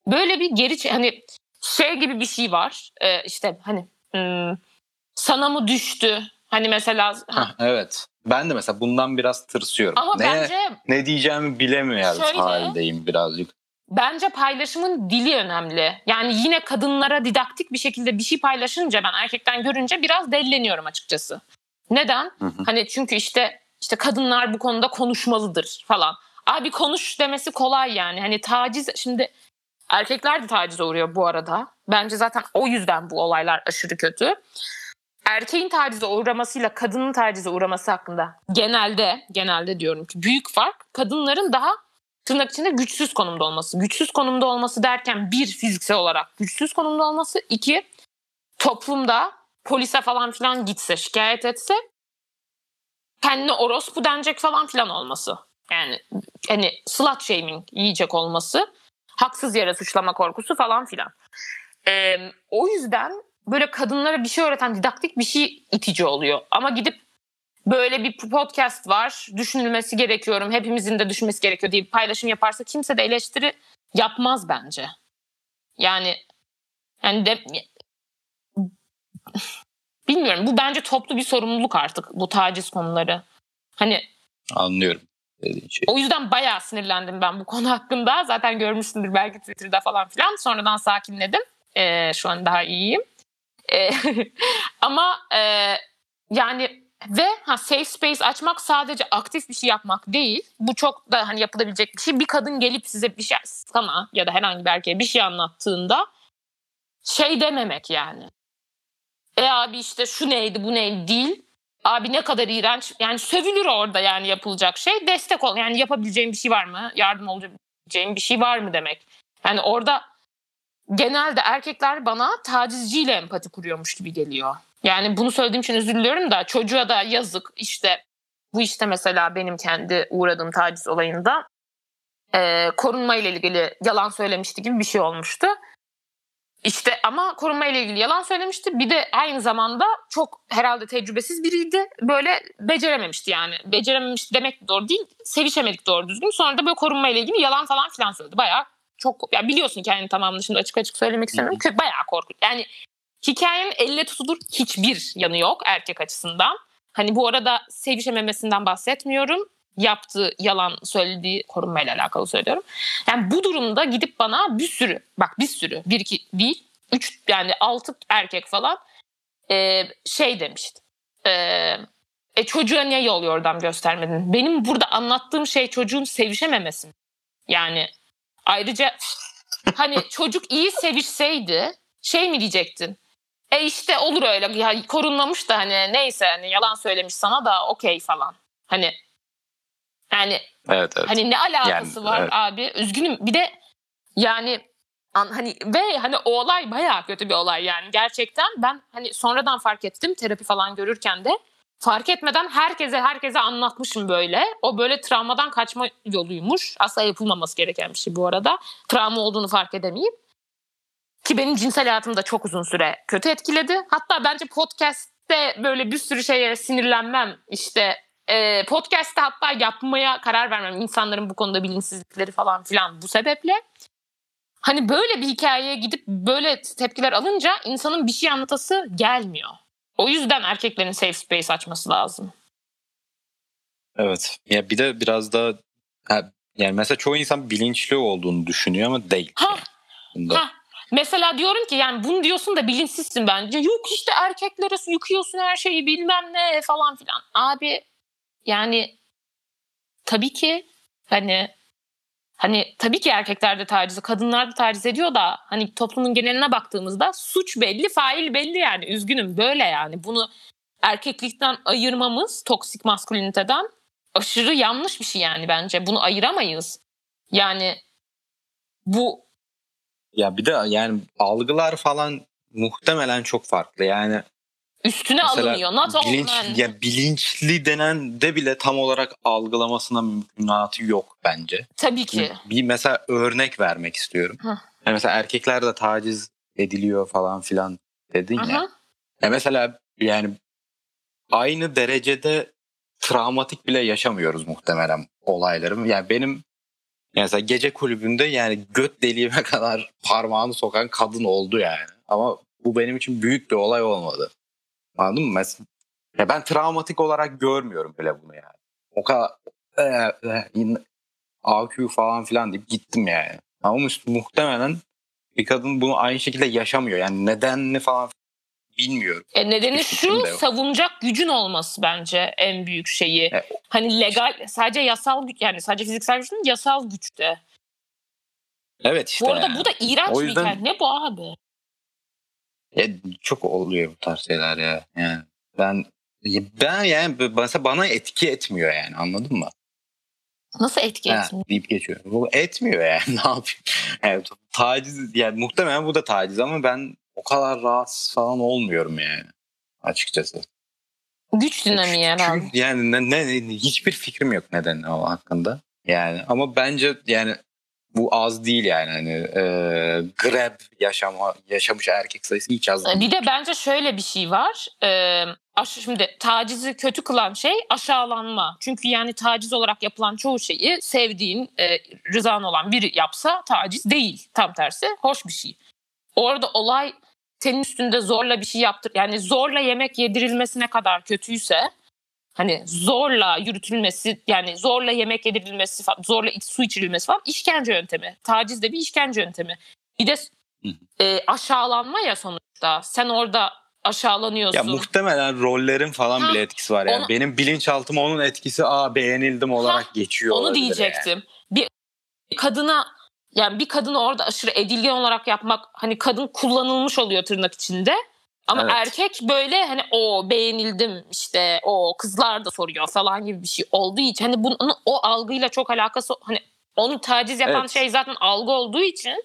böyle bir geri hani şey gibi bir şey var E, işte hani hmm, sana mı düştü hani mesela ha, evet. Ben de mesela bundan biraz tırsıyorum. ama ne, bence ne diyeceğimi bilemiyorum Şöyle- haldeyim birazcık. bence paylaşımın dili önemli. Yani yine kadınlara didaktik bir şekilde bir şey paylaşınca ben erkekten görünce biraz delleniyorum açıkçası. Neden? Hı hı. Hani çünkü işte işte kadınlar bu konuda konuşmalıdır falan. Abi konuş demesi kolay yani. Hani taciz şimdi erkekler de tacize uğruyor bu arada. Bence zaten o yüzden bu olaylar aşırı kötü. Erkeğin tacize uğramasıyla kadının tacize uğraması hakkında genelde genelde diyorum ki büyük fark kadınların daha tırnak içinde güçsüz konumda olması. Güçsüz konumda olması derken bir fiziksel olarak güçsüz konumda olması. iki toplumda polise falan filan gitse şikayet etse kendine orospu denecek falan filan olması. Yani hani slut shaming yiyecek olması. Haksız yere suçlama korkusu falan filan. Ee, o yüzden böyle kadınlara bir şey öğreten didaktik bir şey itici oluyor. Ama gidip böyle bir podcast var düşünülmesi gerekiyorum hepimizin de düşünmesi gerekiyor diye bir paylaşım yaparsa kimse de eleştiri yapmaz bence. Yani yani de bilmiyorum bu bence toplu bir sorumluluk artık bu taciz konuları. Hani Anlıyorum şey. o yüzden bayağı sinirlendim ben bu konu hakkında. Zaten görmüşsündür belki Twitter'da falan filan. Sonradan sakinledim. Ee, şu an daha iyiyim. Ee, ama e, yani ve ha, safe space açmak sadece aktif bir şey yapmak değil. Bu çok da hani yapılabilecek bir şey. Bir kadın gelip size bir şey sana ya da herhangi bir erkeğe bir şey anlattığında şey dememek yani. E abi işte şu neydi bu neydi değil. Abi ne kadar iğrenç. Yani sövülür orada yani yapılacak şey. Destek ol. Yani yapabileceğim bir şey var mı? Yardım olabileceğim bir şey var mı demek. Yani orada genelde erkekler bana tacizciyle empati kuruyormuş gibi geliyor. Yani bunu söylediğim için özür diliyorum da çocuğa da yazık işte bu işte mesela benim kendi uğradığım taciz olayında e, korunma ile ilgili yalan söylemişti gibi bir şey olmuştu. İşte ama korunma ile ilgili yalan söylemişti. Bir de aynı zamanda çok herhalde tecrübesiz biriydi. Böyle becerememişti yani. Becerememişti demek doğru değil. Sevişemedik doğru düzgün. Sonra da böyle korunma ile ilgili yalan falan filan söyledi. Bayağı çok ya biliyorsun hikayenin tamamını şimdi açık açık söylemek istemiyorum. Kö- Bayağı korkunç. Yani hikayenin elle tutulur hiçbir yanı yok erkek açısından. Hani bu arada sevişememesinden bahsetmiyorum. Yaptığı yalan söylediği korunmayla alakalı söylüyorum. Yani bu durumda gidip bana bir sürü bak bir sürü bir iki değil üç yani altı erkek falan e, şey demişti. E, e çocuğa niye yol yordam göstermedin? Benim burada anlattığım şey çocuğun sevişememesi. Yani ayrıca hani çocuk iyi sevişseydi şey mi diyecektin? E işte olur öyle ya korunmamış da hani neyse hani yalan söylemiş sana da okey falan. Hani yani Evet evet. Hani ne alakası Yani, var evet. abi? Üzgünüm. Bir de Yani an, hani ve hani o olay bayağı kötü bir olay yani gerçekten ben hani sonradan fark ettim terapi falan görürken de fark etmeden herkese herkese anlatmışım böyle. O böyle travmadan kaçma yoluymuş. Asla yapılmaması gereken bir şey bu arada. Travma olduğunu fark edemeyip. Ki benim cinsel hayatımı da çok uzun süre kötü etkiledi. Hatta bence podcast'te böyle bir sürü şeye sinirlenmem. İşte e, podcast'te hatta yapmaya karar vermem. insanların bu konuda bilinçsizlikleri falan filan bu sebeple. Hani böyle bir hikayeye gidip böyle tepkiler alınca insanın bir şey anlatası gelmiyor. O yüzden erkeklerin safe space açması lazım. Evet. Ya bir de biraz da yani mesela çoğu insan bilinçli olduğunu düşünüyor ama değil. Ha. Ha. Mesela diyorum ki yani bunu diyorsun da bilinçsizsin bence. Yok işte erkeklere yıkıyorsun her şeyi bilmem ne falan filan. Abi yani tabii ki hani hani tabii ki erkekler de taciz, kadınlar da taciz ediyor da hani toplumun geneline baktığımızda suç belli, fail belli yani. Üzgünüm böyle yani. Bunu erkeklikten ayırmamız, toksik masküliniteden aşırı yanlış bir şey yani bence. Bunu ayıramayız. Yani bu ya bir de yani algılar falan muhtemelen çok farklı. Yani üstüne Mesela alınıyor. Not bilinç, yani. ya bilinçli denen de bile tam olarak algılamasına mümkünatı yok bence. Tabii ki. Bir mesela örnek vermek istiyorum. Yani mesela erkekler de taciz ediliyor falan filan dedin Hı-hı. ya. ya. Mesela yani aynı derecede travmatik bile yaşamıyoruz muhtemelen olaylarım. Yani benim yani mesela gece kulübünde yani göt deliğime kadar parmağını sokan kadın oldu yani. Ama bu benim için büyük bir olay olmadı. Anladın mı? Mesela, ya ben travmatik olarak görmüyorum bile bunu yani. O kadar e, e, AQ falan filan deyip gittim yani. Ama muhtemelen bir kadın bunu aynı şekilde yaşamıyor. Yani nedenini falan bilmiyorum. E nedeni şu savunacak gücün olması bence en büyük şeyi. E, hani legal sadece yasal güç yani sadece fiziksel güç değil yasal güçte. Evet işte. Bu arada yani. bu da iğrenç o yüzden... bir hikaye. Ne bu abi? E, çok oluyor bu tarz şeyler ya. Yani ben ben yani mesela bana etki etmiyor yani anladın mı? Nasıl etki ha, etmiyor? Deyip geçiyor. Bu etmiyor yani ne yapayım? Yani, taciz yani muhtemelen bu da taciz ama ben o kadar rahatsız falan olmuyorum yani açıkçası. Güç dinamiği herhalde. Yani ne, ne, hiçbir fikrim yok neden o hakkında. Yani ama bence yani bu az değil yani hani e, grab yaşama yaşamış erkek sayısı hiç az değil. Bir de bence şöyle bir şey var. E, şimdi tacizi kötü kılan şey aşağılanma. Çünkü yani taciz olarak yapılan çoğu şeyi sevdiğin, e, rızan olan biri yapsa taciz değil. Tam tersi hoş bir şey. Orada olay senin üstünde zorla bir şey yaptır. Yani zorla yemek yedirilmesine kadar kötüyse hani zorla yürütülmesi yani zorla yemek yedirilmesi falan, zorla su içirilmesi falan işkence yöntemi. Taciz de bir işkence yöntemi. Bir de e, aşağılanma ya sonuçta. Sen orada aşağılanıyorsun. Ya muhtemelen rollerin falan ha, bile etkisi var yani. Onu, Benim bilinçaltıma onun etkisi aa beğenildim olarak ha, geçiyor. Onu diyecektim. Yani. Bir kadına yani bir kadını orada aşırı edilgen olarak yapmak hani kadın kullanılmış oluyor tırnak içinde. Ama evet. erkek böyle hani o beğenildim işte o kızlar da soruyor falan gibi bir şey olduğu için hani bunun o algıyla çok alakası hani onu taciz yapan evet. şey zaten algı olduğu için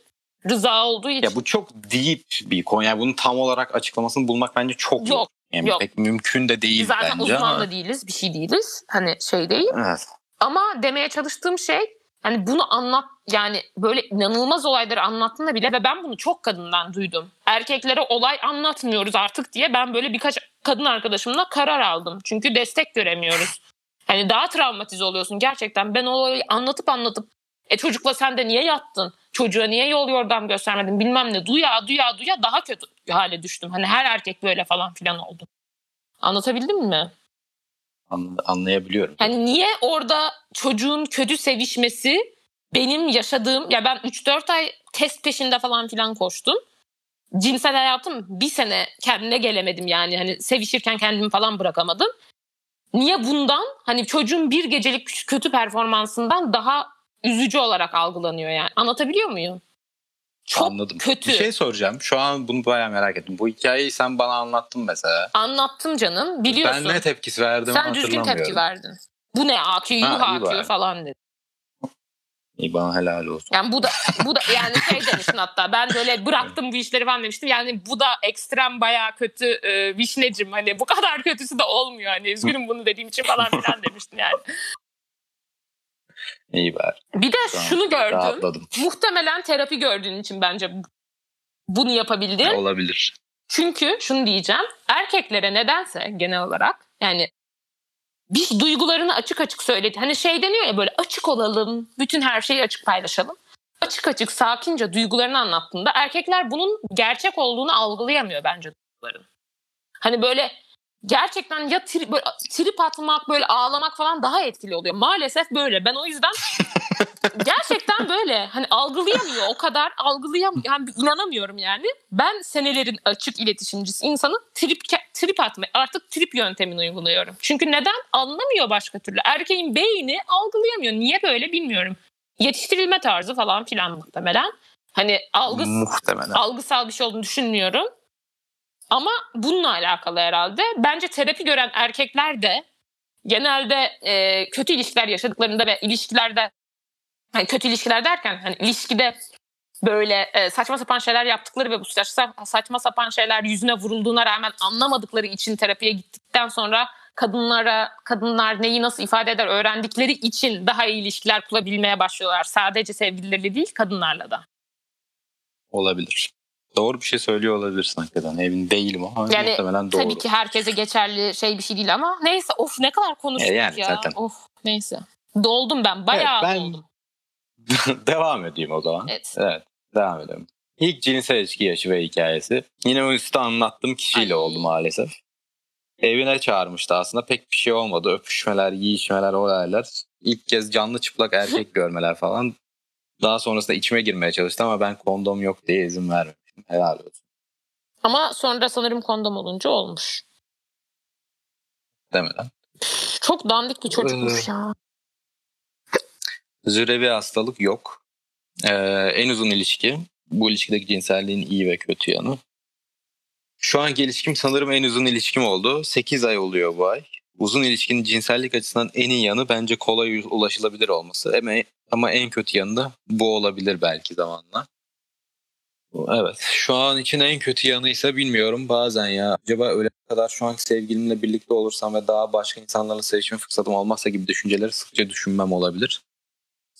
rıza olduğu için. Ya bu çok deep bir konu. Yani bunun tam olarak açıklamasını bulmak bence çok yok. Yani yok. pek mümkün de değil zaten bence. Zaten uzman da değiliz, bir şey değiliz. Hani şey değil. Evet. Ama demeye çalıştığım şey hani bunu anlat yani böyle inanılmaz olayları anlattığında bile ve ben bunu çok kadından duydum. Erkeklere olay anlatmıyoruz artık diye ben böyle birkaç kadın arkadaşımla karar aldım. Çünkü destek göremiyoruz. Hani daha travmatize oluyorsun gerçekten. Ben olayı anlatıp anlatıp e çocukla sen de niye yattın? Çocuğa niye yol yordam göstermedin bilmem ne. Duya duya duya daha kötü hale düştüm. Hani her erkek böyle falan filan oldu. Anlatabildim mi? Anlayabiliyorum. Yani niye orada çocuğun kötü sevişmesi benim yaşadığım ya ben 3-4 ay test peşinde falan filan koştum. Cinsel hayatım bir sene kendine gelemedim yani hani sevişirken kendimi falan bırakamadım. Niye bundan hani çocuğun bir gecelik kötü performansından daha üzücü olarak algılanıyor yani anlatabiliyor muyum? Çok Anladım. kötü. Bir şey soracağım. Şu an bunu bayağı merak ettim. Bu hikayeyi sen bana anlattın mesela. Anlattım canım. Biliyorsun. Ben ne tepkisi verdim Sen düzgün tepki verdin. Bu ne AQ, yuh AQ falan dedi. İyi bana helal olsun. Yani bu da bu da yani şey demiştin hatta ben böyle bıraktım bu işleri falan demiştim. Yani bu da ekstrem bayağı kötü e, vişnecim hani bu kadar kötüsü de olmuyor hani üzgünüm bunu dediğim için falan filan demiştin yani. İyi ver. Bir de Tamam, şunu gördüm. Rahatladım. Muhtemelen terapi gördüğün için bence bu- bunu yapabildin. Olabilir. Çünkü şunu diyeceğim. Erkeklere nedense genel olarak yani bir duygularını açık açık söyledi. Hani şey deniyor ya böyle açık olalım. Bütün her şeyi açık paylaşalım. Açık açık sakince duygularını anlattığında erkekler bunun gerçek olduğunu algılayamıyor bence duyguların. Hani böyle gerçekten ya tri, böyle trip atmak böyle ağlamak falan daha etkili oluyor. Maalesef böyle. Ben o yüzden gerçekten böyle. Hani algılayamıyor. O kadar algılayamıyor yani inanamıyorum yani. Ben senelerin açık iletişimcisi insanı trip trip atma artık trip yöntemini uyguluyorum. Çünkü neden? Anlamıyor başka türlü. Erkeğin beyni algılayamıyor. Niye böyle bilmiyorum. Yetiştirilme tarzı falan filan muhtemelen. Hani algı Muhtemelen. algısal bir şey olduğunu düşünmüyorum ama bununla alakalı herhalde bence terapi gören erkekler de genelde e, kötü ilişkiler yaşadıklarında ve ilişkilerde hani kötü ilişkiler derken hani ilişkide böyle e, saçma sapan şeyler yaptıkları ve bu saçma, sapan şeyler yüzüne vurulduğuna rağmen anlamadıkları için terapiye gittikten sonra kadınlara kadınlar neyi nasıl ifade eder öğrendikleri için daha iyi ilişkiler kurabilmeye başlıyorlar. Sadece sevgilileriyle değil kadınlarla da. Olabilir. Doğru bir şey söylüyor olabilirsin hakikaten. Emin değilim ama Yani muhtemelen doğru. Tabii ki herkese geçerli şey bir şey değil ama neyse of ne kadar konuştuk E, yani ya. zaten. Of neyse. Doldum ben bayağı Evet, ben- doldum. Devam edeyim o zaman. Evet. Evet. Devam edelim. İlk cinsel ilişki yaşı ve hikayesi. Yine o üstte anlattığım kişiyle Ay. oldu maalesef. Evine çağırmıştı aslında. Pek bir şey olmadı. Öpüşmeler, yiyişmeler, olaylar. İlk kez canlı çıplak erkek görmeler falan. Daha sonrasında içime girmeye çalıştı ama ben kondom yok diye izin vermemiştim. Helal olsun. Ama sonra sanırım kondom olunca olmuş. Demeden. Çok dandik bir çocukmuş ya. Zürevi hastalık yok. Ee, en uzun ilişki. Bu ilişkideki cinselliğin iyi ve kötü yanı. Şu anki ilişkim sanırım en uzun ilişkim oldu. 8 ay oluyor bu ay. Uzun ilişkinin cinsellik açısından en iyi yanı bence kolay ulaşılabilir olması. Ama, ama en kötü yanı da bu olabilir belki zamanla. Evet. Şu an için en kötü yanı ise bilmiyorum bazen ya. Acaba öyle kadar şu anki sevgilimle birlikte olursam ve daha başka insanlarla sevişme fırsatım olmazsa gibi düşünceleri sıkça düşünmem olabilir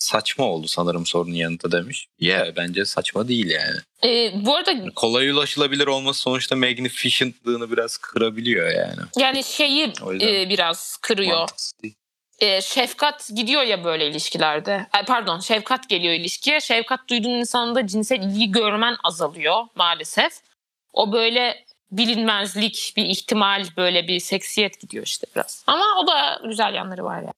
saçma oldu sanırım sorunun yanıtı demiş. Ya yeah, bence saçma değil yani. Ee, bu arada Kolay ulaşılabilir olması sonuçta magnificent'lığını biraz kırabiliyor yani. yani şeyi e, biraz kırıyor. Mantıksız değil. E, şefkat gidiyor ya böyle ilişkilerde. Ay, pardon şefkat geliyor ilişkiye. Şefkat duyduğun insanda cinsel ilgi görmen azalıyor maalesef. O böyle bilinmezlik, bir ihtimal, böyle bir seksiyet gidiyor işte biraz. Ama o da güzel yanları var ya.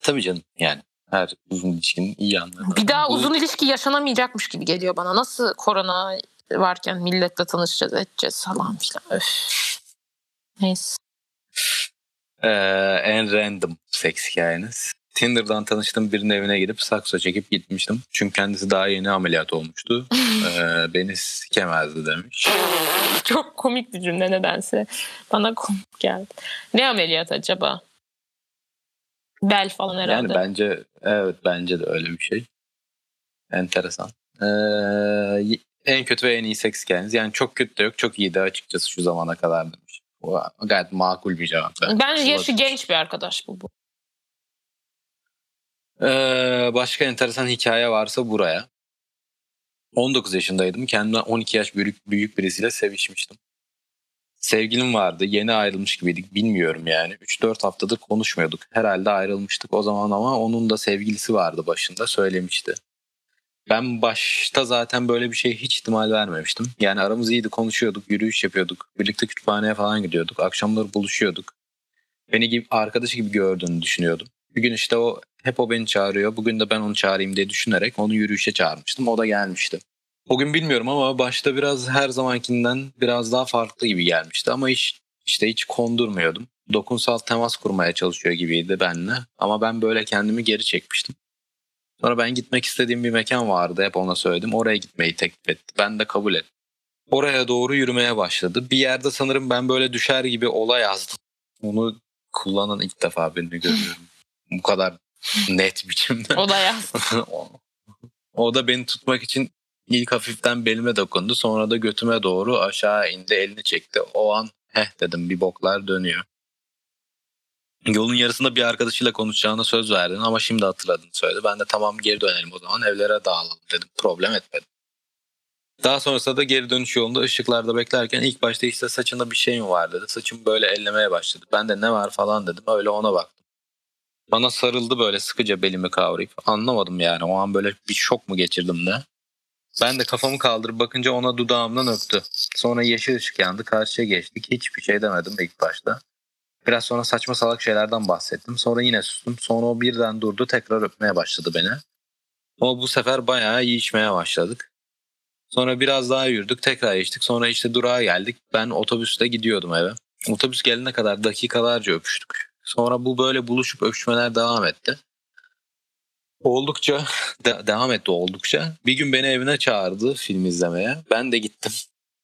Tabii canım yani. Her uzun ilişkinin iyi yanları. Bir daha uzun ilişki yaşanamayacakmış gibi geliyor bana. Nasıl korona varken milletle tanışacağız, edeceğiz falan filan. Öf. Neyse. Ee, en random seks hikayeniz. Tinder'dan tanıştığım birinin evine gidip sakso çekip gitmiştim. Çünkü kendisi daha yeni ameliyat olmuştu. Ee, beni sikemezdi demiş. Çok komik bir cümle nedense. Bana komik geldi. Ne ameliyat acaba? Bel falan herhalde. Yani bence evet bence de öyle bir şey. Enteresan. Ee, en kötü ve en iyi seks hikayeniz. Yani çok kötü de yok çok iyi de açıkçası şu zamana kadar gayet makul bir cevap. Bence yaşı genç bir arkadaş bu. bu. Ee, başka enteresan hikaye varsa buraya. 19 yaşındaydım. Kendimden 12 yaş büyük, büyük birisiyle sevişmiştim. Sevgilim vardı. Yeni ayrılmış gibiydik. Bilmiyorum yani. 3-4 haftadır konuşmuyorduk. Herhalde ayrılmıştık o zaman ama onun da sevgilisi vardı başında. Söylemişti. Ben başta zaten böyle bir şey hiç ihtimal vermemiştim. Yani aramız iyiydi konuşuyorduk, yürüyüş yapıyorduk. Birlikte kütüphaneye falan gidiyorduk. Akşamları buluşuyorduk. Beni gibi arkadaşı gibi gördüğünü düşünüyordum. Bir gün işte o hep o beni çağırıyor. Bugün de ben onu çağırayım diye düşünerek onu yürüyüşe çağırmıştım. O da gelmişti. O gün bilmiyorum ama başta biraz her zamankinden biraz daha farklı gibi gelmişti. Ama hiç işte hiç kondurmuyordum. Dokunsal temas kurmaya çalışıyor gibiydi benimle. Ama ben böyle kendimi geri çekmiştim. Sonra ben gitmek istediğim bir mekan vardı. Hep ona söyledim. Oraya gitmeyi teklif etti. Ben de kabul ettim. Oraya doğru yürümeye başladı. Bir yerde sanırım ben böyle düşer gibi ola yazdım. Onu kullanan ilk defa birini görüyorum. Bu kadar Net biçimde. O da yaz. o, o da beni tutmak için ilk hafiften belime dokundu. Sonra da götüme doğru aşağı indi elini çekti. O an heh dedim bir boklar dönüyor. Yolun yarısında bir arkadaşıyla konuşacağına söz verdin ama şimdi hatırladın söyledi. Ben de tamam geri dönelim o zaman evlere dağılalım dedim. Problem etmedim. Daha sonrasında da geri dönüş yolunda ışıklarda beklerken ilk başta işte saçında bir şey mi var dedi. Saçım böyle ellemeye başladı. Ben de ne var falan dedim. Öyle ona baktım. Bana sarıldı böyle sıkıca belimi kavrayıp. Anlamadım yani o an böyle bir şok mu geçirdim ne? Ben de kafamı kaldırıp bakınca ona dudağımdan öptü. Sonra yeşil ışık yandı karşıya geçtik. Hiçbir şey demedim ilk başta. Biraz sonra saçma salak şeylerden bahsettim. Sonra yine sustum. Sonra o birden durdu tekrar öpmeye başladı beni. Ama bu sefer bayağı iyi içmeye başladık. Sonra biraz daha yürüdük tekrar içtik. Sonra işte durağa geldik. Ben otobüste gidiyordum eve. Otobüs gelene kadar dakikalarca öpüştük. Sonra bu böyle buluşup öpüşmeler devam etti. Oldukça de- devam etti oldukça. Bir gün beni evine çağırdı film izlemeye. Ben de gittim.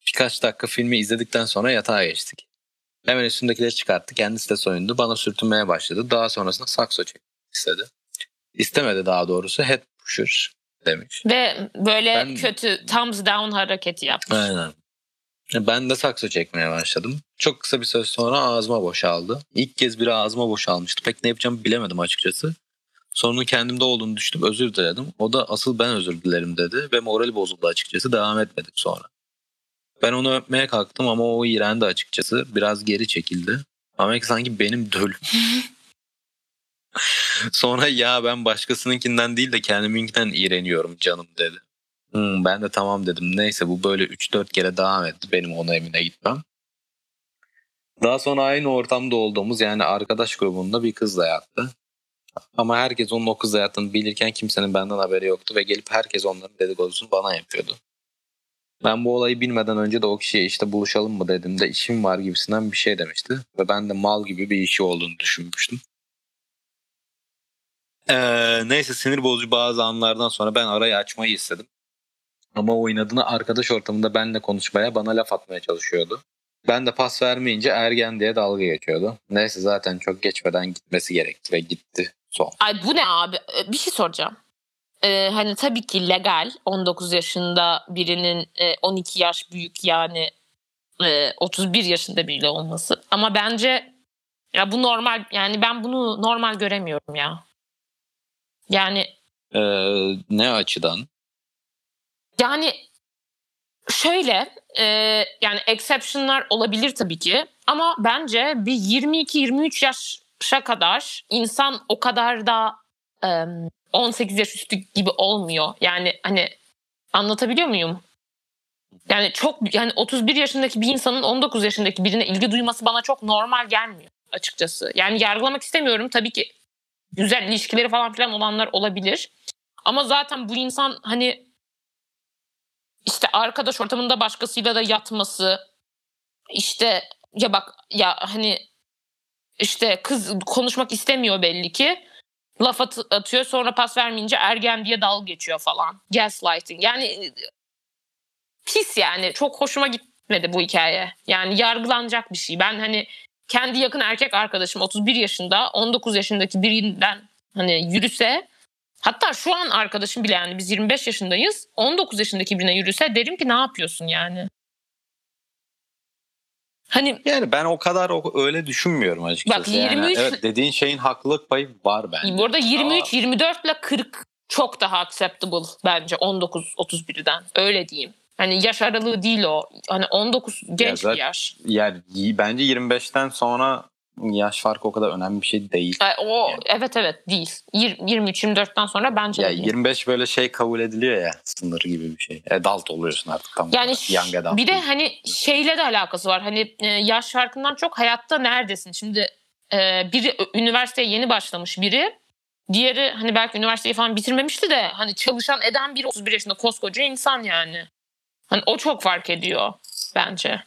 Birkaç dakika filmi izledikten sonra yatağa geçtik. Hemen üstündekileri çıkarttı. Kendisi de soyundu. Bana sürtünmeye başladı. Daha sonrasında sakso çekmek istedi. İstemedi daha doğrusu. Head pusher demiş. Ve böyle Ben- kötü thumbs down hareketi yapmış. Aynen. Ben de sakso çekmeye başladım. Çok kısa bir süre sonra ağzıma boşaldı. İlk kez biri ağzıma boşalmıştı. Pek ne yapacağımı bilemedim açıkçası. Sorunun kendimde olduğunu düşünüp özür diledim. O da asıl ben özür dilerim dedi ve morali bozuldu açıkçası. Devam etmedik sonra. Ben onu öpmeye kalktım ama o iğrendi açıkçası. Biraz geri çekildi. Ama sanki benim dölüm. sonra ya ben başkasınınkinden değil de kendiminkinden iğreniyorum canım dedi. Hmm, ben de tamam dedim. Neyse bu böyle 3-4 kere devam etti benim ona evine gitmem. Daha sonra aynı ortamda olduğumuz yani arkadaş grubunda bir kızla yattı. Ama herkes onun o kızla yattığını bilirken kimsenin benden haberi yoktu ve gelip herkes onların dedikodusunu bana yapıyordu. Ben bu olayı bilmeden önce de o kişiye işte buluşalım mı dediğimde işim var gibisinden bir şey demişti. Ve ben de mal gibi bir işi olduğunu düşünmüştüm. Ee, neyse sinir bozucu bazı anlardan sonra ben arayı açmayı istedim. Ama o inadına arkadaş ortamında benimle konuşmaya bana laf atmaya çalışıyordu. Ben de pas vermeyince ergen diye dalga geçiyordu. Neyse zaten çok geçmeden gitmesi gerekti ve gitti son. Ay bu ne abi? Ee, Bir şey soracağım. Ee, hani tabii ki legal 19 yaşında birinin e, 12 yaş büyük yani e, 31 yaşında biriyle olması. Ama bence ya bu normal yani ben bunu normal göremiyorum ya. Yani Ee, ne açıdan? yani şöyle e, yani exception'lar olabilir tabii ki ama bence bir 22-23 yaşa kadar insan o kadar da e, 18 yaş üstü gibi olmuyor. Yani hani anlatabiliyor muyum? Yani çok yani 31 yaşındaki bir insanın 19 yaşındaki birine ilgi duyması bana çok normal gelmiyor açıkçası. Yani yargılamak istemiyorum tabii ki güzel ilişkileri falan filan olanlar olabilir. Ama zaten bu insan hani işte arkadaş ortamında başkasıyla da yatması işte ya bak ya hani işte kız konuşmak istemiyor belli ki laf at- atıyor sonra pas vermeyince ergen diye dalga geçiyor falan gaslighting yani e, pis yani çok hoşuma gitmedi bu hikaye yani yargılanacak bir şey ben hani kendi yakın erkek arkadaşım 31 yaşında 19 yaşındaki birinden hani yürüse Hatta şu an arkadaşım bile yani biz 25 yaşındayız. 19 yaşındaki birine yürüse derim ki ne yapıyorsun yani? Hani Yani ben o kadar öyle düşünmüyorum açıkçası. Bak, Yani 23 evet dediğin şeyin haklılık payı var bence. bu arada 23, 24 ile 40 çok daha acceptable bence 19 31'den. Öyle diyeyim. Hani yaş aralığı değil o. Hani 19 genç zaten- bir yaş. Yani bence 25'ten sonra yaş farkı o kadar önemli bir şey değil. E, o Yani. evet evet değil. 23 24'ten sonra bence Ya de değil. 25 böyle şey kabul ediliyor ya sınır gibi bir şey. Adult oluyorsun artık tam. Yani Young adult bir de hani şeyle de alakası var. Hani e, yaş farkından çok hayatta neredesin? Şimdi e, biri üniversiteye yeni başlamış biri. Diğeri hani belki üniversiteyi falan bitirmemişti de hani çalışan eden bir 31 yaşında koskoca insan yani. Hani o çok fark ediyor bence.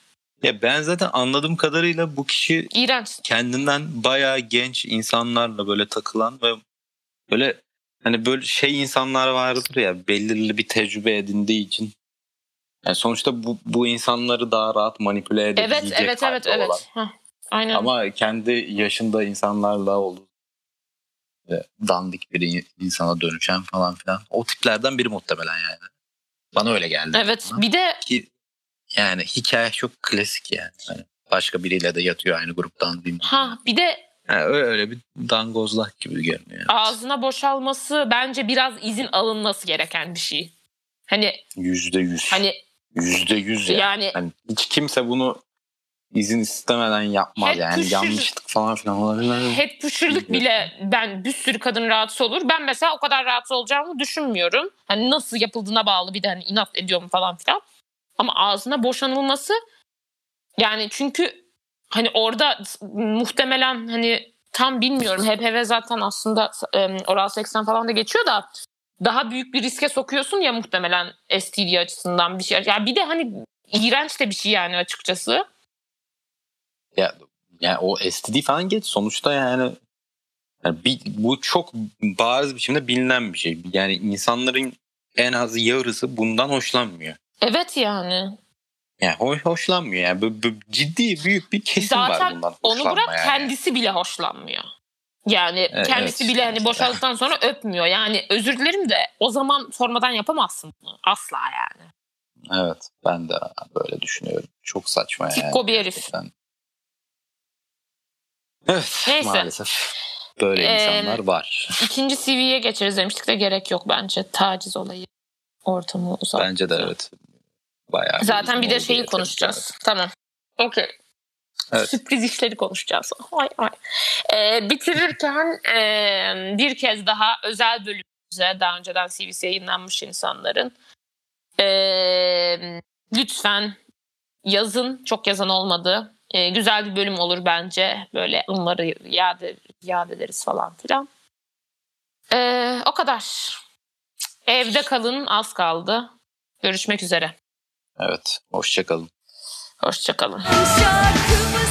Ya ben zaten anladığım kadarıyla bu kişi İğrenç. kendinden bayağı genç insanlarla böyle takılan ve böyle hani böyle şey insanlar vardır ya belirli bir tecrübe edindiği için. Yani sonuçta bu, bu insanları daha rahat manipüle edebilecek Evet evet evet olan. evet. Hah, aynen. Ama kendi yaşında insanlarla olduğu ve dandik bir insana dönüşen falan filan. O tiplerden biri muhtemelen yani. Bana öyle geldi. Evet bir de Ki, yani hikaye çok klasik yani. Hani başka biriyle de yatıyor aynı gruptan değil mi? ha bir de Yani öyle, öyle bir dangozlak gibi görünüyor. ağzına boşalması bence biraz izin alınması gereken bir şey. Hani Yüzde yüz. hani Yüzde yüz ya. yani Hani hiç kimse bunu izin istemeden yapmaz yani. püşür- Yanlışlık falan filan olabilir. hep püşürlük bile ben bir sürü kadın rahatsız olur. Ben mesela o kadar rahatsız olacağımı düşünmüyorum. Hani nasıl yapıldığına bağlı bir de hani inat ediyorum falan filan. Ama ağzına boşanılması yani çünkü hani orada muhtemelen hani tam bilmiyorum. HPV zaten aslında oral seksten falan da geçiyor da daha büyük bir riske sokuyorsun ya muhtemelen STD açısından bir şey. Yani bir de hani iğrenç de bir şey yani açıkçası. Ya, yani o STD falan geç sonuçta yani, yani bir, bu çok bariz biçimde bilinen bir şey. Yani insanların en az yarısı bundan hoşlanmıyor. Evet yani. Yani hoş, hoşlanmıyor yani. Bu, bu ciddi büyük bir kesim var Zaten bundan Onu hoşlanma bırak yani. kendisi bile hoşlanmıyor. Yani Evet, kendisi bile hani boşaldıktan sonra öpmüyor. Yani özür dilerim de o zaman sormadan yapamazsın bunu. Asla yani. Evet ben de böyle düşünüyorum. Çok saçma yani. Tikko bir herif. Gerçekten. Evet Neyse. maalesef böyle Ee, insanlar var. İkinci CV'ye geçeriz demiştik de gerek yok bence. Taciz olayı ortamı uzak. Bence de evet. Bayağı Zaten bir de şeyi konuşacağız. Tamam. Okey. Evet. Sürpriz işleri konuşacağız. Ay, ay. Ee, bitirirken e, bir kez daha özel bölümümüze daha önceden CV'si yayınlanmış insanların e, lütfen yazın. Çok yazan olmadı. E, güzel bir bölüm olur bence. Böyle onları yad, yad ederiz falan filan. E, o kadar. Evde kalın az kaldı. Görüşmek üzere. Evet hoşçakalın. Hoşçakalın. Şarkımı